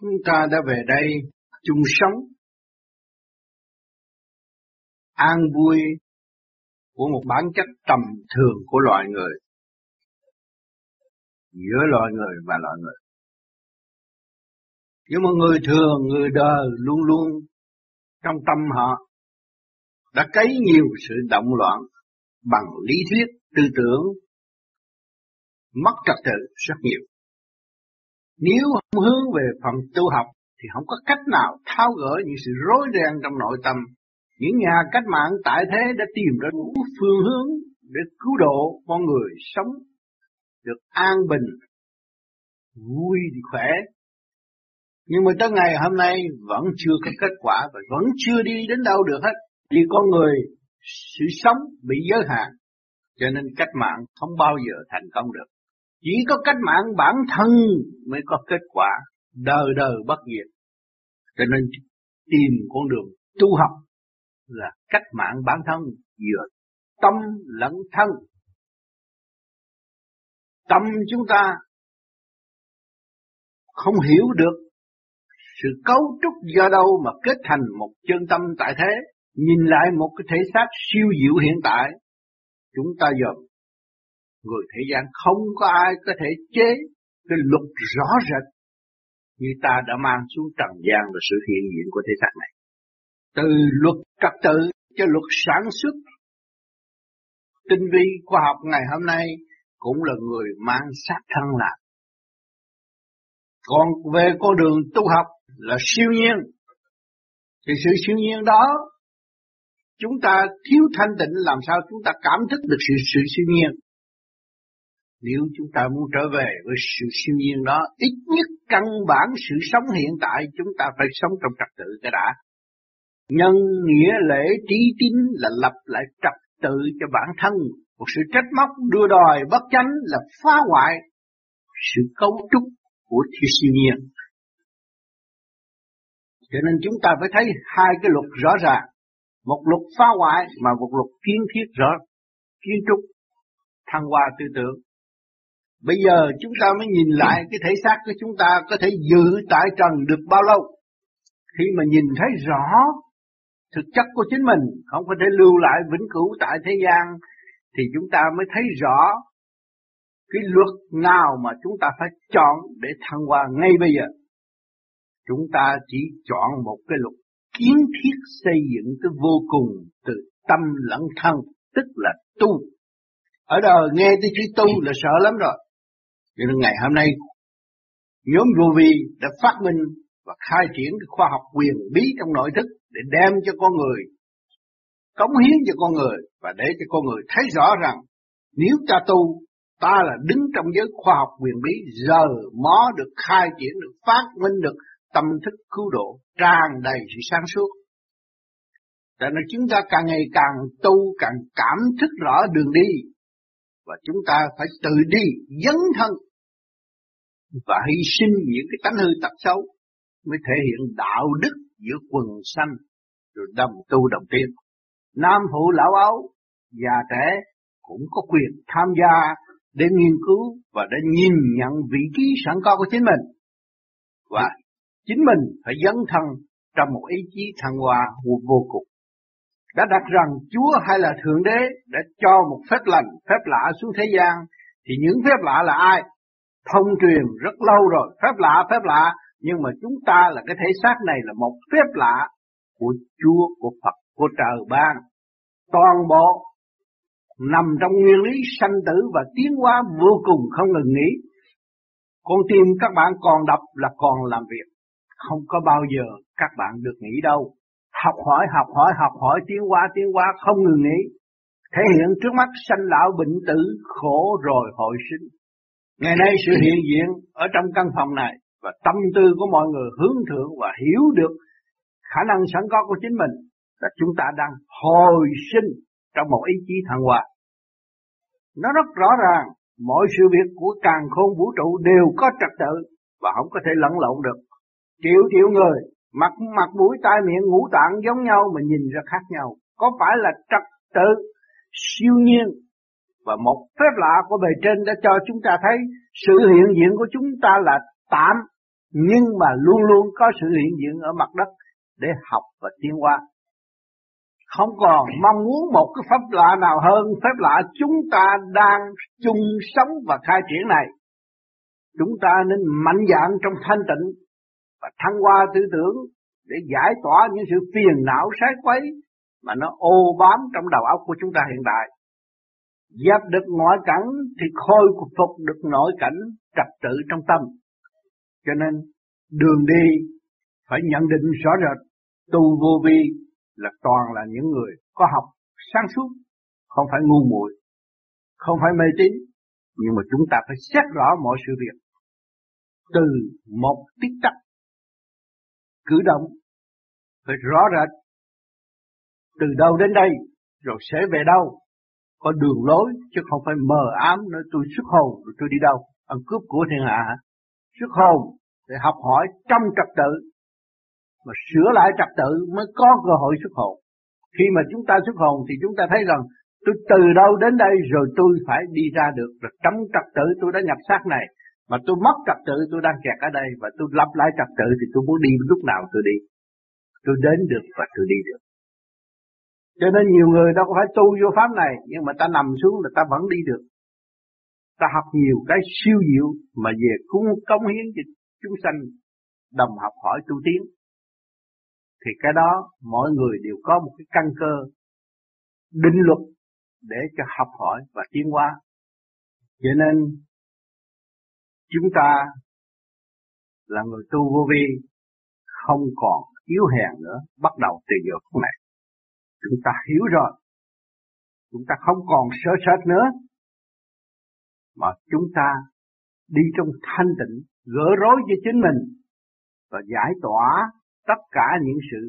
Chúng ta đã về đây chung sống an vui của một bản chất tầm thường của loài người giữa loài người và loài người. Nhưng mà người thường, người đời luôn luôn trong tâm họ đã cấy nhiều sự động loạn bằng lý thuyết, tư tưởng, mất trật tự rất nhiều. Nếu không hướng về phần tu học thì không có cách nào tháo gỡ những sự rối ren trong nội tâm. Những nhà cách mạng tại thế đã tìm ra đủ phương hướng để cứu độ con người sống được an bình, vui khỏe. Nhưng mà tới ngày hôm nay vẫn chưa có kết quả và vẫn chưa đi đến đâu được hết. Vì con người sự sống bị giới hạn, cho nên cách mạng không bao giờ thành công được. Chỉ có cách mạng bản thân mới có kết quả đời đời bất diệt. Cho nên tìm con đường tu học là cách mạng bản thân vừa tâm lẫn thân. Tâm chúng ta không hiểu được sự cấu trúc do đâu mà kết thành một chân tâm tại thế. Nhìn lại một cái thể xác siêu diệu hiện tại, chúng ta dòm người thế gian không có ai có thể chế cái luật rõ rệt như ta đã mang xuống trần gian và sự hiện diện của thế gian này. Từ luật trật tự cho luật sản xuất, tinh vi, khoa học ngày hôm nay cũng là người mang sát thân lạc. Còn về con đường tu học là siêu nhiên. Thì sự siêu nhiên đó, chúng ta thiếu thanh tịnh, làm sao chúng ta cảm thức được sự sự siêu nhiên. Nếu chúng ta muốn trở về với sự siêu nhiên đó, ít nhất căn bản sự sống hiện tại chúng ta phải sống trong trật tự cái đã. Nhân nghĩa lễ trí tín là lập lại trật tự cho bản thân. Một sự trách móc đưa đòi bất chánh là phá hoại sự cấu trúc của thiên siêu nhiên. Cho nên chúng ta phải thấy hai cái luật rõ ràng. Một luật phá hoại mà một luật kiến thiết rõ, kiến trúc, thăng hoa tư tưởng. Bây giờ chúng ta mới nhìn lại cái thể xác của chúng ta có thể giữ tại trần được bao lâu. Khi mà nhìn thấy rõ thực chất của chính mình, không có thể lưu lại vĩnh cửu tại thế gian, thì chúng ta mới thấy rõ cái luật nào mà chúng ta phải chọn để thăng hoa ngay bây giờ. Chúng ta chỉ chọn một cái luật kiến thiết xây dựng cái vô cùng từ tâm lẫn thân, tức là tu. Ở đời nghe tới chữ tu là sợ lắm rồi. Cho nên ngày hôm nay, nhóm Ruby đã phát minh và khai triển khoa học quyền bí trong nội thức để đem cho con người, cống hiến cho con người và để cho con người thấy rõ rằng nếu ta tu, ta là đứng trong giới khoa học quyền bí, giờ mó được, khai triển được, phát minh được tâm thức cứu độ, tràn đầy sự sáng suốt. Cho nên chúng ta càng ngày càng tu, càng cảm thức rõ đường đi và chúng ta phải tự đi dấn thân và hy sinh những cái tánh hư tật xấu mới thể hiện đạo đức giữa quần sanh rồi đồng tu đồng tiên. Nam phụ lão áo, già trẻ cũng có quyền tham gia để nghiên cứu và để nhìn nhận vị trí sẵn có của chính mình. Và chính mình phải dấn thân trong một ý chí thăng hoa vô cùng. Đã đặt rằng Chúa hay là Thượng Đế đã cho một phép lành, phép lạ xuống thế gian, thì những phép lạ là ai? Thông truyền rất lâu rồi, phép lạ, phép lạ, nhưng mà chúng ta là cái thể xác này là một phép lạ của Chúa, của Phật, của trời ban. Toàn bộ nằm trong nguyên lý sanh tử và tiến hóa vô cùng không ngừng nghỉ. Con tim các bạn còn đập là còn làm việc, không có bao giờ các bạn được nghỉ đâu. Học hỏi, học hỏi, học hỏi, tiến hóa, tiến hóa không ngừng nghỉ. Thể hiện trước mắt sanh lão bệnh tử, khổ rồi hồi sinh. Ngày nay sự hiện diện ở trong căn phòng này và tâm tư của mọi người hướng thượng và hiểu được khả năng sẵn có của chính mình là chúng ta đang hồi sinh trong một ý chí thăng hoa. Nó rất rõ ràng, mọi sự việc của càng khôn vũ trụ đều có trật tự và không có thể lẫn lộn được. Triệu triệu người, mặt mặt mũi tai miệng ngũ tạng giống nhau mà nhìn ra khác nhau. Có phải là trật tự siêu nhiên và một phép lạ của bề trên đã cho chúng ta thấy sự hiện diện của chúng ta là tạm, nhưng mà luôn luôn có sự hiện diện ở mặt đất để học và tiến hóa. Không còn mong muốn một cái pháp lạ nào hơn phép lạ chúng ta đang chung sống và khai triển này. Chúng ta nên mạnh dạn trong thanh tịnh và thăng hoa tư tưởng để giải tỏa những sự phiền não sái quấy mà nó ô bám trong đầu óc của chúng ta hiện tại. Dẹp được ngoại cảnh thì khôi phục được nội cảnh trật tự trong tâm. Cho nên đường đi phải nhận định rõ rệt tu vô vi là toàn là những người có học sáng suốt, không phải ngu muội, không phải mê tín, nhưng mà chúng ta phải xét rõ mọi sự việc từ một tích tắc cử động phải rõ rệt từ đâu đến đây rồi sẽ về đâu có đường lối, chứ không phải mờ ám, nói tôi xuất hồn, rồi tôi đi đâu? Ăn cướp của thiên hạ xuất hồn để học hỏi trong trật tự, mà sửa lại trật tự mới có cơ hội xuất hồn. Khi mà chúng ta xuất hồn thì chúng ta thấy rằng tôi từ đâu đến đây rồi tôi phải đi ra được rồi trong trật tự tôi đã nhập xác này, mà tôi mất trật tự tôi đang kẹt ở đây, và tôi lập lại trật tự thì tôi muốn đi lúc nào tôi đi? Tôi đến được và tôi đi được cho nên nhiều người đâu có phải tu vô pháp này, nhưng mà ta nằm xuống là ta vẫn đi được. Ta học nhiều cái siêu diệu mà về cung công hiến cho chúng sanh, đồng học hỏi tu tiến. Thì cái đó mọi người đều có một cái căn cơ định luật để cho học hỏi và tiến hóa. Cho nên chúng ta là người tu vô vi, không còn yếu hèn nữa, bắt đầu từ giờ phút này chúng ta hiểu rồi. Chúng ta không còn sợ sệt nữa. Mà chúng ta đi trong thanh tịnh, gỡ rối cho chính mình và giải tỏa tất cả những sự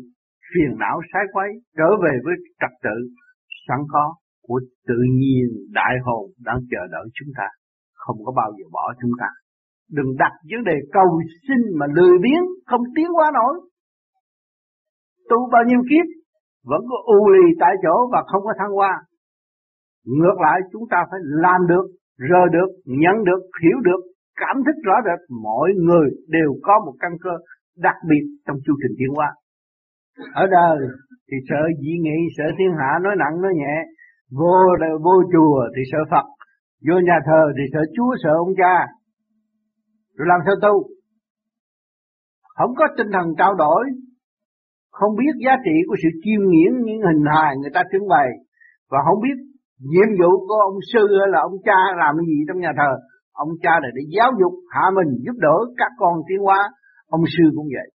phiền não, sai quấy, trở về với trật tự sẵn có của tự nhiên đại hồn đang chờ đợi chúng ta. Không có bao giờ bỏ chúng ta. Đừng đặt vấn đề cầu xin mà lười biếng, không tiến qua nổi. Tu bao nhiêu kiếp vẫn có u lì tại chỗ và không có thăng hoa. Ngược lại, chúng ta phải làm được, rờ được, nhận được, hiểu được, cảm thức rõ rệt, mọi người đều có một căn cơ đặc biệt trong chu trình tiến hóa. Ở đời thì sợ dị nghị sợ thiên hạ nói nặng, nói nhẹ, vô vô chùa thì sợ phật, vô nhà thờ thì sợ chúa sợ ông cha. Rồi làm sao tu? Không có tinh thần trao đổi không biết giá trị của sự chiêm nghiễn những hình hài người ta trưng bày, và không biết nhiệm vụ của ông sư là ông cha làm cái gì trong nhà thờ, ông cha là để giáo dục, hạ mình, giúp đỡ các con tiến hóa, ông sư cũng vậy.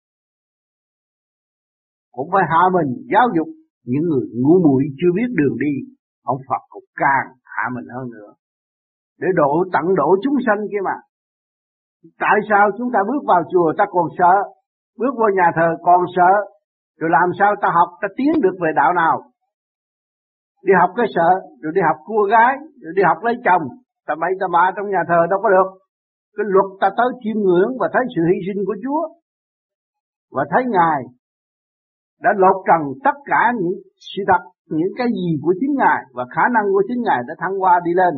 Cũng phải hạ mình, giáo dục những người ngu muội chưa biết đường đi, ông Phật cũng càng hạ mình hơn nữa. Để độ tận độ chúng sanh kia mà. Tại sao chúng ta bước vào chùa ta còn sợ, bước vào nhà thờ còn sợ rồi làm sao ta học, ta tiến được về đạo nào? Đi học cái sợ, rồi đi học cua gái, rồi đi học lấy chồng. Ta bậy ta bạ trong nhà thờ đâu có được. Cái luật ta tới chiêm ngưỡng và thấy sự hy sinh của Chúa. Và thấy Ngài đã lột trần tất cả những sự thật, những cái gì của chính Ngài và khả năng của chính Ngài đã thăng hoa đi lên.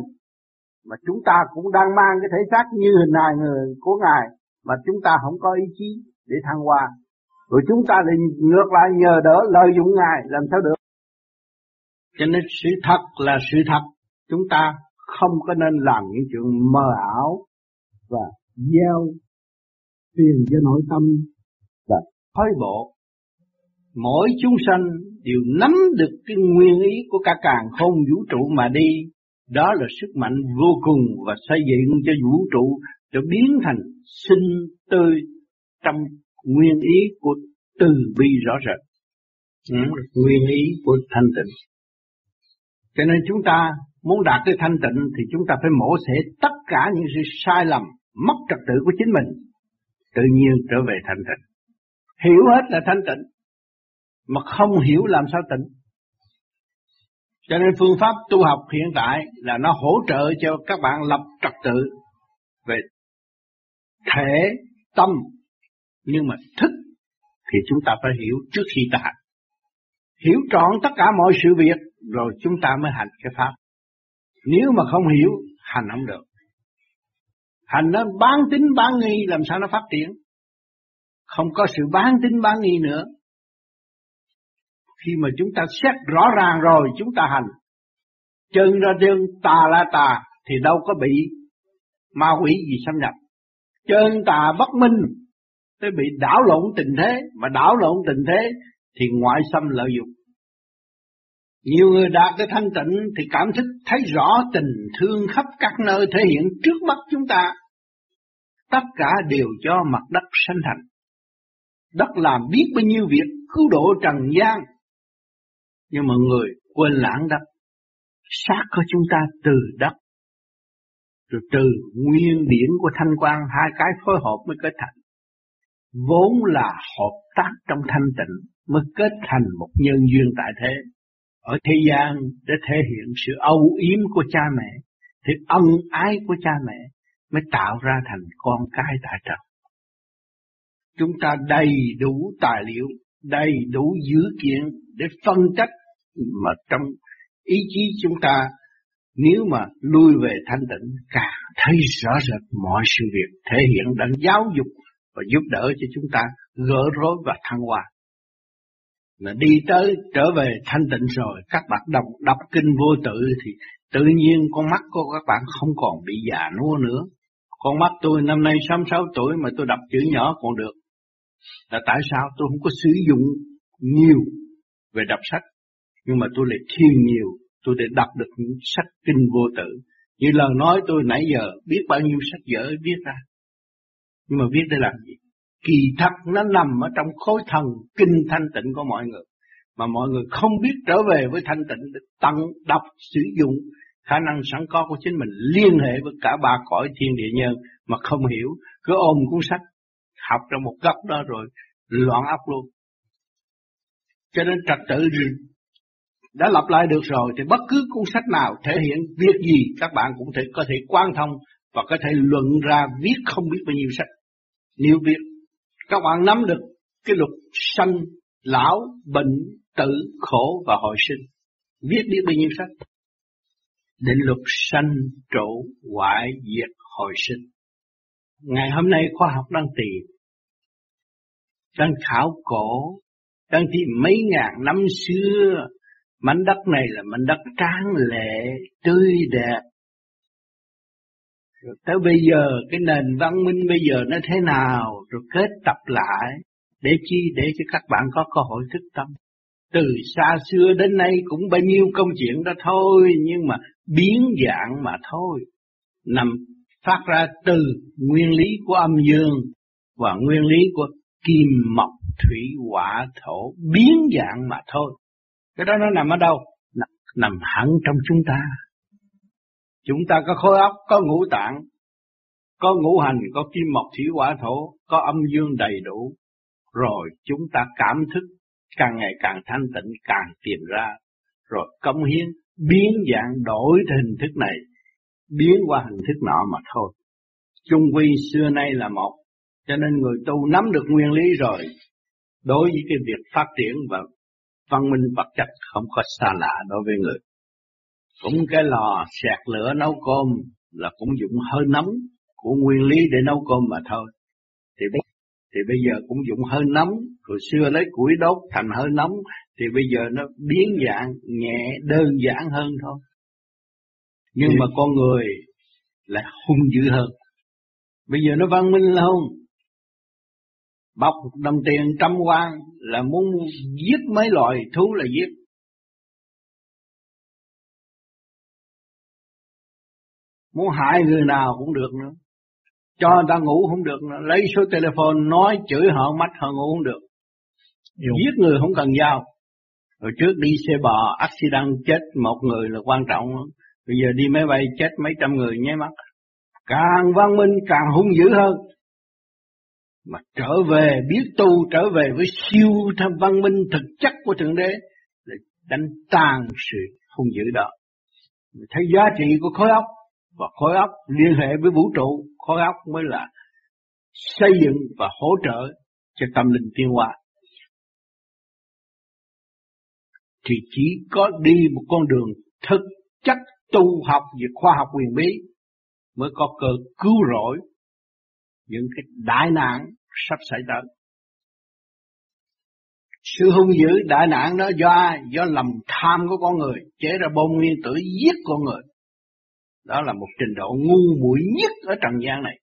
Mà chúng ta cũng đang mang cái thể xác như hình hài người của Ngài mà chúng ta không có ý chí để thăng hoa rồi chúng ta lại ngược lại nhờ đỡ lợi dụng Ngài, làm sao được. Cho nên sự thật là sự thật. Chúng ta không có nên làm những chuyện mơ ảo và gieo tiền cho nội tâm và thói bộ. Mỗi chúng sanh đều nắm được cái nguyên ý của cả càng không vũ trụ mà đi. Đó là sức mạnh vô cùng và xây dựng cho vũ trụ cho biến thành sinh tươi trong nguyên ý của từ bi rõ rệt. Ừ, nguyên ý của thanh tịnh. Cho nên chúng ta muốn đạt tới thanh tịnh thì chúng ta phải mổ xẻ tất cả những sự sai lầm, mất trật tự của chính mình, tự nhiên trở về thanh tịnh. Hiểu hết là thanh tịnh, mà không hiểu làm sao tịnh. Cho nên phương pháp tu học hiện tại là nó hỗ trợ cho các bạn lập trật tự về thể, tâm, nhưng mà thức thì chúng ta phải hiểu trước khi ta hành. Hiểu trọn tất cả mọi sự việc rồi chúng ta mới hành cái pháp. Nếu mà không hiểu, hành không được. Hành nó bán tính bán nghi làm sao nó phát triển. không có sự bán tính bán nghi nữa. Khi mà chúng ta xét rõ ràng rồi chúng ta hành, chân ra chân tà là tà thì đâu có bị ma quỷ gì xâm nhập. Chân tà bất minh tới bị đảo lộn tình thế, mà đảo lộn tình thế thì ngoại xâm lợi dụng. Nhiều người đạt tới thanh tịnh thì cảm thức thấy rõ tình thương khắp các nơi thể hiện trước mắt chúng ta. Tất cả đều cho mặt đất sanh thành. Đất làm biết bao nhiêu việc cứu độ trần gian. Nhưng mà người quên lãng đất. Xác của chúng ta từ đất. Rồi từ nguyên điển của thanh quan hai cái phối hợp mới kết thành. Vốn là hợp tác trong thanh tịnh mới kết thành một nhân duyên tại thế. Ở thế gian để thể hiện sự âu yếm của cha mẹ, thì ân ái của cha mẹ mới tạo ra thành con cái tại trần Chúng ta đầy đủ tài liệu, đầy đủ dữ kiện để phân tích mà trong ý chí chúng ta nếu mà lui về thanh tịnh càng thấy rõ rệt mọi sự việc thể hiện đang giáo dục và giúp đỡ cho chúng ta gỡ rối và thăng hoa. Mà đi tới trở về thanh tịnh rồi, các bạn đọc đọc kinh vô tự thì tự nhiên con mắt của các bạn không còn bị già nua nữa. Con mắt tôi năm nay 66 tuổi mà tôi đọc chữ nhỏ còn được. Là tại sao tôi không có sử dụng nhiều về đọc sách, nhưng mà tôi lại thiên nhiều, tôi để đọc được những sách kinh vô tự. Như lời nói tôi nãy giờ biết bao nhiêu sách vở biết ra. Nhưng mà viết để làm gì? Kỳ thật nó nằm ở trong khối thần kinh thanh tịnh của mọi người. Mà mọi người không biết trở về với thanh tịnh để tăng đọc, sử dụng khả năng sẵn có của chính mình, liên hệ với cả ba cõi thiên địa nhân mà không hiểu cứ ôm cuốn sách, học trong một góc đó rồi loạn óc luôn cho nên trật tự gì đã lặp lại được rồi, thì bất cứ cuốn sách nào thể hiện việc gì, các bạn cũng thể có thể quan thông và có thể luận ra viết không biết bao nhiêu sách nếu biết các bạn nắm được cái luật sanh lão bệnh tử khổ và hồi sinh viết biết bao nhiêu sách định luật sanh trụ hoại diệt hồi sinh. Ngày hôm nay khoa học đang tìm, đang khảo cổ, đang tìm mấy ngàn năm xưa, mảnh đất này là mảnh đất tráng lệ, tươi đẹp. Rồi tới bây giờ cái nền văn minh bây giờ nó thế nào, rồi kết tập lại, để chi để cho các bạn có cơ hội thức tâm. Từ xa xưa đến nay cũng bao nhiêu công chuyện đó thôi, nhưng mà biến dạng mà thôi, nằm phát ra từ nguyên lý của âm dương và nguyên lý của kim mộc thủy hỏa thổ biến dạng mà thôi. Cái đó nó nằm ở đâu? Nằm, nằm hẳn trong chúng ta. Chúng ta có khối óc, có ngũ tạng, có ngũ hành, có kim mộc thủy hỏa thổ, có âm dương đầy đủ. Rồi chúng ta cảm thức càng ngày càng thanh tịnh, càng tìm ra, rồi công hiến biến dạng đổi hình thức này, biến qua hình thức nọ mà thôi. Trung quy xưa nay là một, cho nên người tu nắm được nguyên lý rồi, đối với cái việc phát triển và văn minh vật chất không có xa lạ đối với người. Cũng cái lò sạc lửa nấu cơm là cũng dụng hơi nóng của nguyên lý để nấu cơm mà thôi. Thì thì bây giờ cũng dụng hơi nóng, rồi xưa lấy củi đốt thành hơi nóng, thì bây giờ nó biến dạng nhẹ đơn giản hơn thôi. Nhưng ừ. mà con người lại hung dữ hơn. Bây giờ nó văn minh không? Bọc đồng tiền trăm quan là muốn giết mấy loài thú là giết. Muốn hại người nào cũng được nữa. Cho người ta ngủ không được nữa. Lấy số telephone nói chửi họ mắt họ ngủ không được. Giết người không cần dao. Hồi trước đi xe bò, accident chết một người là quan trọng. Bây giờ đi máy bay chết mấy trăm người nháy mắt. Càng văn minh càng hung dữ hơn. Mà trở về, biết tu, trở về với siêu tham văn minh thực chất của Thượng Đế. Để đánh tan sự hung dữ đó. Thấy giá trị của khối óc. Và khối óc liên hệ với vũ trụ. Khối óc mới là xây dựng và hỗ trợ cho tâm linh tiến hóa thì chỉ có đi một con đường thực chất tu học về khoa học quyền bí mới có cơ cứu rỗi những cái đại nạn sắp xảy tới. sự hung dữ đại nạn đó do ai? Do lầm tham của con người, chế ra bom nguyên tử giết con người. Đó là một trình độ ngu muội nhất ở trần gian này.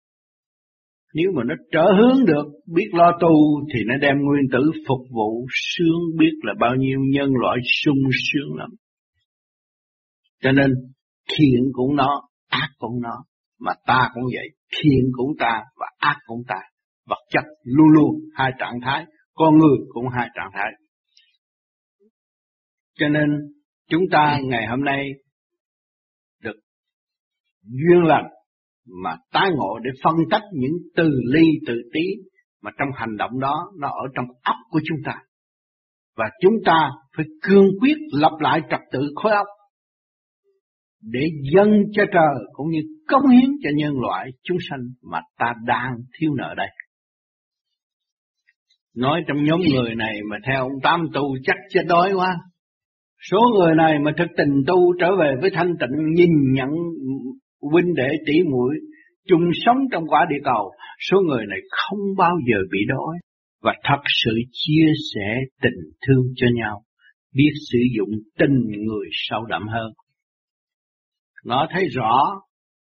Nếu mà nó trở hướng được, biết lo tu thì nó đem nguyên tử phục vụ sướng biết là bao nhiêu nhân loại sung sướng lắm. Cho nên thiện cũng nó, ác cũng nó, mà ta cũng vậy, thiện cũng ta và ác cũng ta. Vật chất luôn luôn hai trạng thái, con người cũng hai trạng thái. Cho nên chúng ta ngày hôm nay duyên lành mà tái ngộ để phân tách những từ ly, từ tí mà trong hành động đó nó ở trong óc của chúng ta. Và chúng ta phải cương quyết lập lại trật tự khối óc để dâng cho trời cũng như công hiến cho nhân loại chúng sanh mà ta đang thiếu nợ đây. Nói trong nhóm người này mà theo ông Tam tu chắc chết đói quá. Số người này mà thực tình tu trở về với thanh tịnh, nhìn nhận huynh đệ tỷ muội chung sống trong quả địa cầu, số người này không bao giờ bị đói và thật sự chia sẻ tình thương cho nhau, biết sử dụng tình người sâu đậm hơn. Nó thấy rõ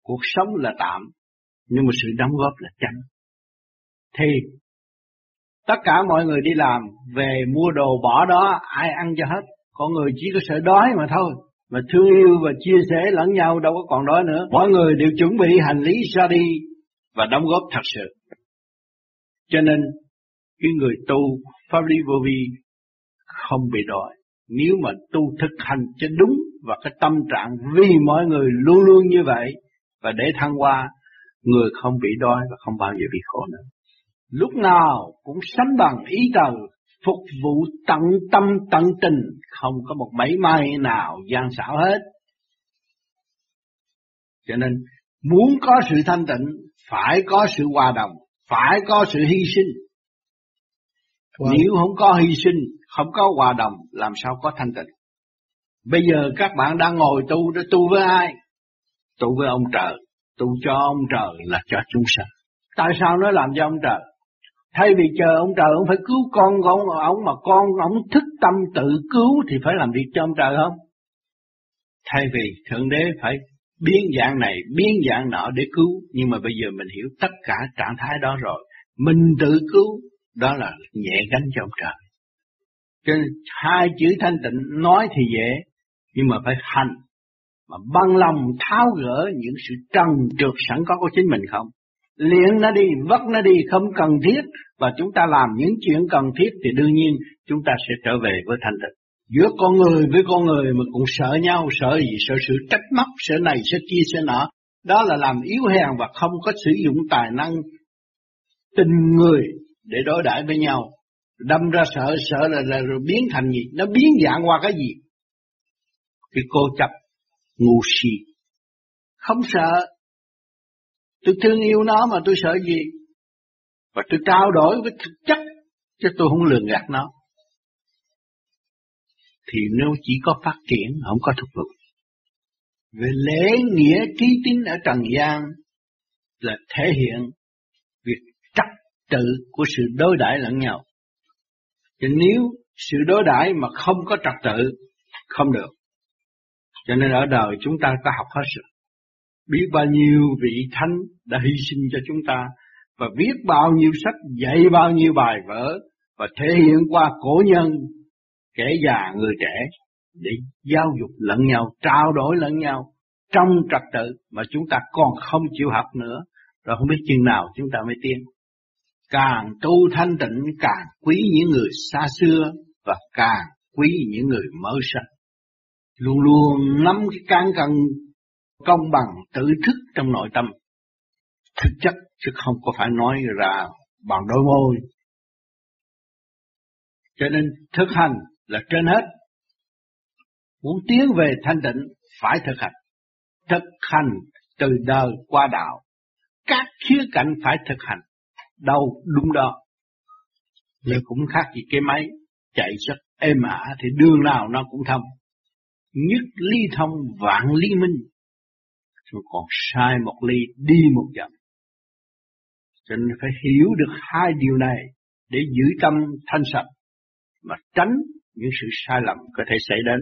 cuộc sống là tạm, nhưng mà sự đóng góp là chân. Thì tất cả mọi người đi làm về mua đồ bỏ đó ai ăn cho hết, có người chỉ có sợ đói mà thôi mà thương yêu và chia sẻ lẫn nhau đâu có còn đó nữa. Mọi người đều chuẩn bị hành lý ra đi và đóng góp thật sự. Cho nên cái người tu pháp lý vô vi không bị đói. Nếu mà tu thực hành cho đúng và cái tâm trạng vì mọi người luôn luôn như vậy và để thăng hoa, người không bị đói và không bao giờ bị khổ nữa. Lúc nào cũng sánh bằng ý trời phục vụ tận tâm tận tình, không có một mảy may nào gian xảo hết. Cho nên muốn có sự thanh tịnh phải có sự hòa đồng, phải có sự hy sinh. Wow. Nếu không có hy sinh, không có hòa đồng, làm sao có thanh tịnh? Bây giờ các bạn đang ngồi tu để tu với ai? Tu với ông trời, tu cho ông trời là cho chúng sanh. Tại sao nó làm cho ông trời? Thay vì chờ ông trời ông phải cứu con của ông, ông mà con ông thức tâm tự cứu thì phải làm việc cho ông trời không? Thay vì Thượng Đế phải biến dạng này, biến dạng nọ để cứu, nhưng mà bây giờ mình hiểu tất cả trạng thái đó rồi, mình tự cứu, đó là nhẹ gánh cho ông trời. Cho nên hai chữ thanh tịnh nói thì dễ, nhưng mà phải hành, mà băng lòng tháo gỡ những sự trần trượt sẵn có của chính mình không? Luyện nó đi, vất nó đi không cần thiết và chúng ta làm những chuyện cần thiết thì đương nhiên chúng ta sẽ trở về với thanh tịnh. Giữa con người với con người mà cũng sợ nhau, sợ gì, sợ sự trách móc, sợ này, sợ kia, sợ nọ. Đó là làm yếu hèn và không có sử dụng tài năng tình người để đối đãi với nhau. Đâm ra sợ, sợ là, là rồi biến thành gì? Nó biến dạng qua cái gì? Cái cô chấp, ngu si. Không sợ, Tôi thương yêu nó mà tôi sợ gì? Và tôi trao đổi với thực chất, chứ tôi không lường gạt nó. Thì nếu chỉ có phát triển, không có thúc vực. Về lễ nghĩa trí tín ở Trần gian là thể hiện việc trật tự của sự đối đãi lẫn nhau. Thì nếu sự đối đãi mà không có trật tự, không được. Cho nên ở đời chúng ta có học hết rồi biết bao nhiêu vị thánh đã hy sinh cho chúng ta và viết bao nhiêu sách dạy bao nhiêu bài vở và thể hiện qua cổ nhân kẻ già người trẻ để giáo dục lẫn nhau, trao đổi lẫn nhau trong trật tự mà chúng ta còn không chịu học nữa, rồi không biết chừng nào chúng ta mới tiến. Càng tu thanh tịnh càng quý những người xa xưa và càng quý những người mới sanh. Luôn luôn nắm cái căn cần công bằng, tự thức trong nội tâm. Thực chất chứ không có phải nói ra bằng đôi môi. Cho nên thực hành là trên hết. Muốn tiến về thanh tịnh, phải thực hành. Thực hành từ đời qua đạo. Các khía cạnh phải thực hành. Đâu đúng đó. Nhưng cũng khác gì cái máy chạy rất êm ả thì đường nào nó cũng thông. Nhất ly thông vạn ly minh rồi còn sai một ly đi một dặm. Cho nên phải hiểu được hai điều này để giữ tâm thanh sạch mà tránh những sự sai lầm có thể xảy đến.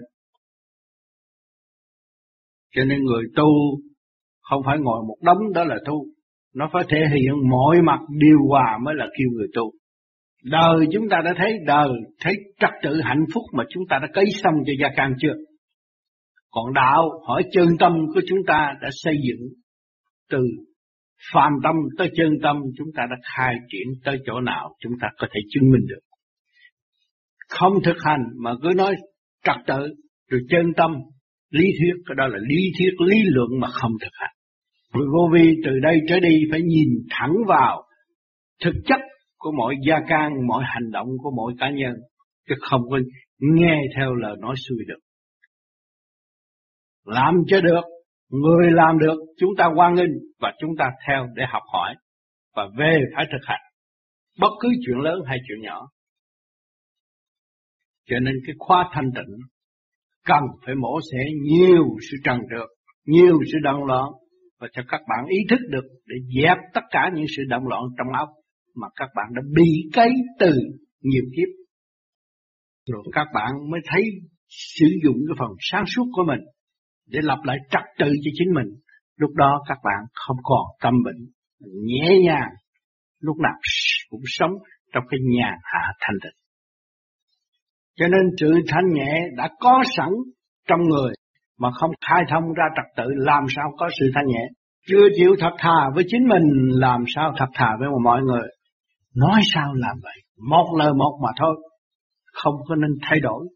Cho nên người tu không phải ngồi một đống đó là tu, nó phải thể hiện mọi mặt điều hòa mới là kêu người tu. Đời chúng ta đã thấy đời, thấy trật tự hạnh phúc mà chúng ta đã cấy xong cho gia can chưa? Còn đạo hỏi chân tâm của chúng ta đã xây dựng từ phàm tâm tới chân tâm chúng ta đã khai triển tới chỗ nào chúng ta có thể chứng minh được. Không thực hành mà cứ nói trật tự rồi chân tâm lý thuyết cái đó là lý thuyết lý luận mà không thực hành. Rồi vô vi từ đây trở đi phải nhìn thẳng vào thực chất của mọi gia can, mọi hành động của mỗi cá nhân, chứ không có nghe theo lời nói xuôi được. Làm cho được, người làm được, chúng ta quan nghênh và chúng ta theo để học hỏi và về phải thực hành. Bất cứ chuyện lớn hay chuyện nhỏ. Cho nên cái khóa thanh tịnh cần phải mổ xẻ nhiều sự trần trượt, nhiều sự động loạn và cho các bạn ý thức được để dẹp tất cả những sự động loạn trong óc mà các bạn đã bị cấy từ nhiều kiếp. Rồi các bạn mới thấy sử dụng cái phần sáng suốt của mình để lập lại trật tự cho chính mình. Lúc đó các bạn không còn tâm bệnh, nhẹ nhàng, lúc nào cũng sống trong cái nhà hạ thanh tịnh. Cho nên sự thanh nhẹ đã có sẵn trong người mà không khai thông ra trật tự làm sao có sự thanh nhẹ. Chưa chịu thật thà với chính mình làm sao thật thà với mọi người. Nói sao làm vậy? Một lời một mà thôi. Không có nên thay đổi.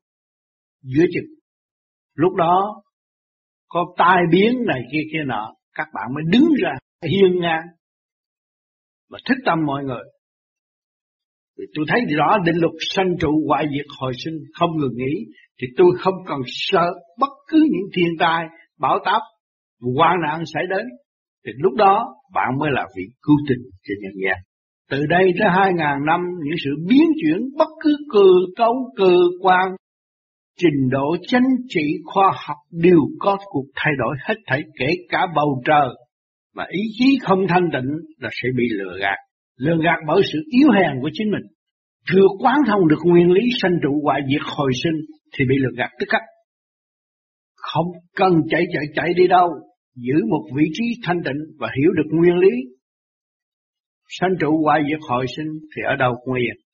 Giữa chừng. Lúc đó có tai biến này kia kia nọ. Các bạn mới đứng ra hiên ngang. Và thích tâm mọi người. Vì tôi thấy rõ định luật sanh trụ hoại diệt hồi sinh không ngừng nghỉ. Thì tôi không cần sợ bất cứ những thiên tai, bão táp, hoạn nạn xảy đến. Thì lúc đó bạn mới là vị cứu tình cho nhân gian. Từ đây tới hai ngàn năm, những sự biến chuyển bất cứ cơ cấu cơ quan, trình độ chính trị khoa học đều có cuộc thay đổi hết thảy kể cả bầu trời. Mà ý chí không thanh tịnh là sẽ bị lừa gạt. Lừa gạt bởi sự yếu hèn của chính mình. Chưa quán thông được nguyên lý sanh trụ hoại diệt hồi sinh thì bị lừa gạt tức khắc. Không cần chạy chạy chạy đi đâu, giữ một vị trí thanh tịnh và hiểu được nguyên lý sanh trụ hoại diệt hồi sinh thì ở đâu cũng yên.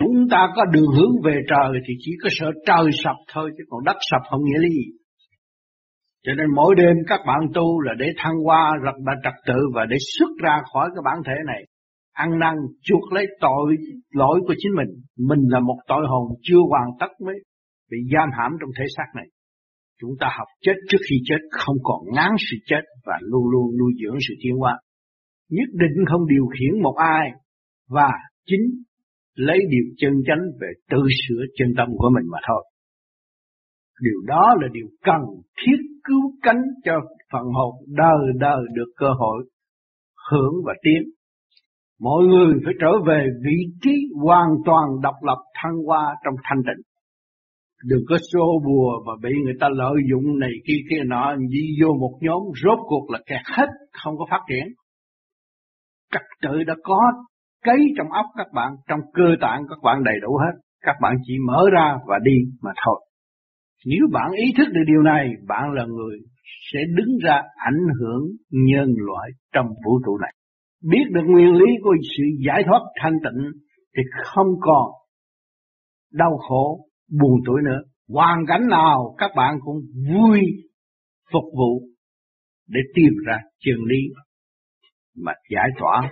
Chúng ta có đường hướng về trời thì chỉ có sợ trời sập thôi, chứ còn đất sập không nghĩa lý gì. Cho nên mỗi đêm các bạn tu là để thăng hoa, lập là trật tự và để xuất ra khỏi cái bản thể này. Ăn năn, chuộc lấy tội, lỗi của chính mình. Mình là một tội hồn chưa hoàn tất mới bị giam hãm trong thể xác này. Chúng ta học chết trước khi chết, không còn ngán sự chết và luôn luôn nuôi dưỡng sự tiến hóa nhất định không điều khiển một ai và chính lấy điều chân chánh về tự sửa chân tâm của mình mà thôi. Điều đó là điều cần thiết cứu cánh cho phần hồn đời đời được cơ hội hưởng và tiến. Mọi người phải trở về vị trí hoàn toàn độc lập thăng hoa trong thanh tịnh. Đừng có xô bùa và bị người ta lợi dụng này kia kia nọ đi vô một nhóm rốt cuộc là kẹt hết, không có phát triển trật tự đã có cấy trong óc các bạn, trong cơ tạng các bạn đầy đủ hết. Các bạn chỉ mở ra và đi mà thôi. Nếu bạn ý thức được điều này, bạn là người sẽ đứng ra ảnh hưởng nhân loại trong vũ trụ này. Biết được nguyên lý của sự giải thoát thanh tịnh thì không còn đau khổ, buồn tuổi nữa. Hoàn cảnh nào các bạn cũng vui phục vụ để tìm ra chân lý mà giải tỏa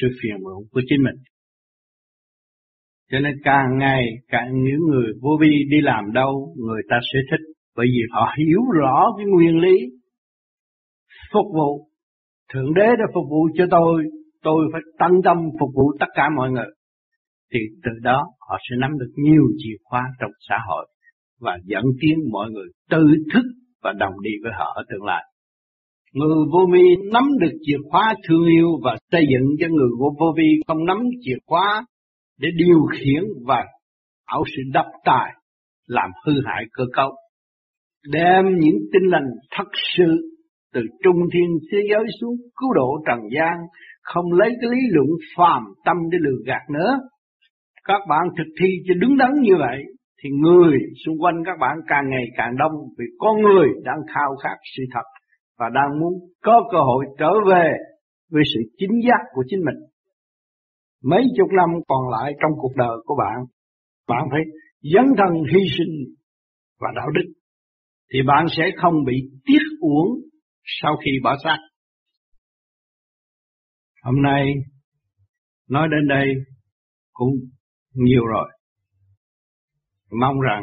sự phiền muộn của chính mình. Cho nên càng ngày càng những người vô vi đi làm đâu người ta sẽ thích bởi vì họ hiểu rõ cái nguyên lý phục vụ. Thượng đế đã phục vụ cho tôi, tôi phải tận tâm phục vụ tất cả mọi người. Thì từ đó họ sẽ nắm được nhiều chìa khóa trong xã hội và dẫn tiến mọi người tự thức và đồng đi với họ ở tương lai. Người vô vi nắm được chìa khóa thương yêu và xây dựng cho người vô vi không nắm chìa khóa để điều khiển và ảo sự độc tài làm hư hại cơ cấu. Đem những tinh lành thật sự từ trung thiên thế giới xuống cứu độ trần gian, không lấy cái lý luận phàm tâm để lừa gạt nữa. các bạn thực thi cho đứng đắn như vậy thì người xung quanh các bạn càng ngày càng đông vì con người đang khao khát sự thật và đang muốn có cơ hội trở về với sự chính giác của chính mình. Mấy chục năm còn lại trong cuộc đời của bạn, bạn phải dấn thân hy sinh và đạo đức thì bạn sẽ không bị tiếc uổng sau khi bỏ xác. Hôm nay nói đến đây cũng nhiều rồi. Mong rằng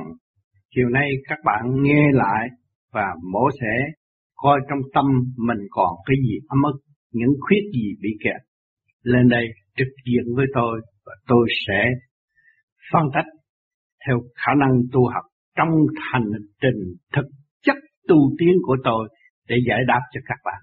chiều nay các bạn nghe lại và mổ xẻ coi trong tâm mình còn cái gì ấm ức, những khuyết gì bị kẹt. Lên đây trực diện với tôi và tôi sẽ phân tích theo khả năng tu học trong hành trình thực chất tu tiến của tôi để giải đáp cho các bạn.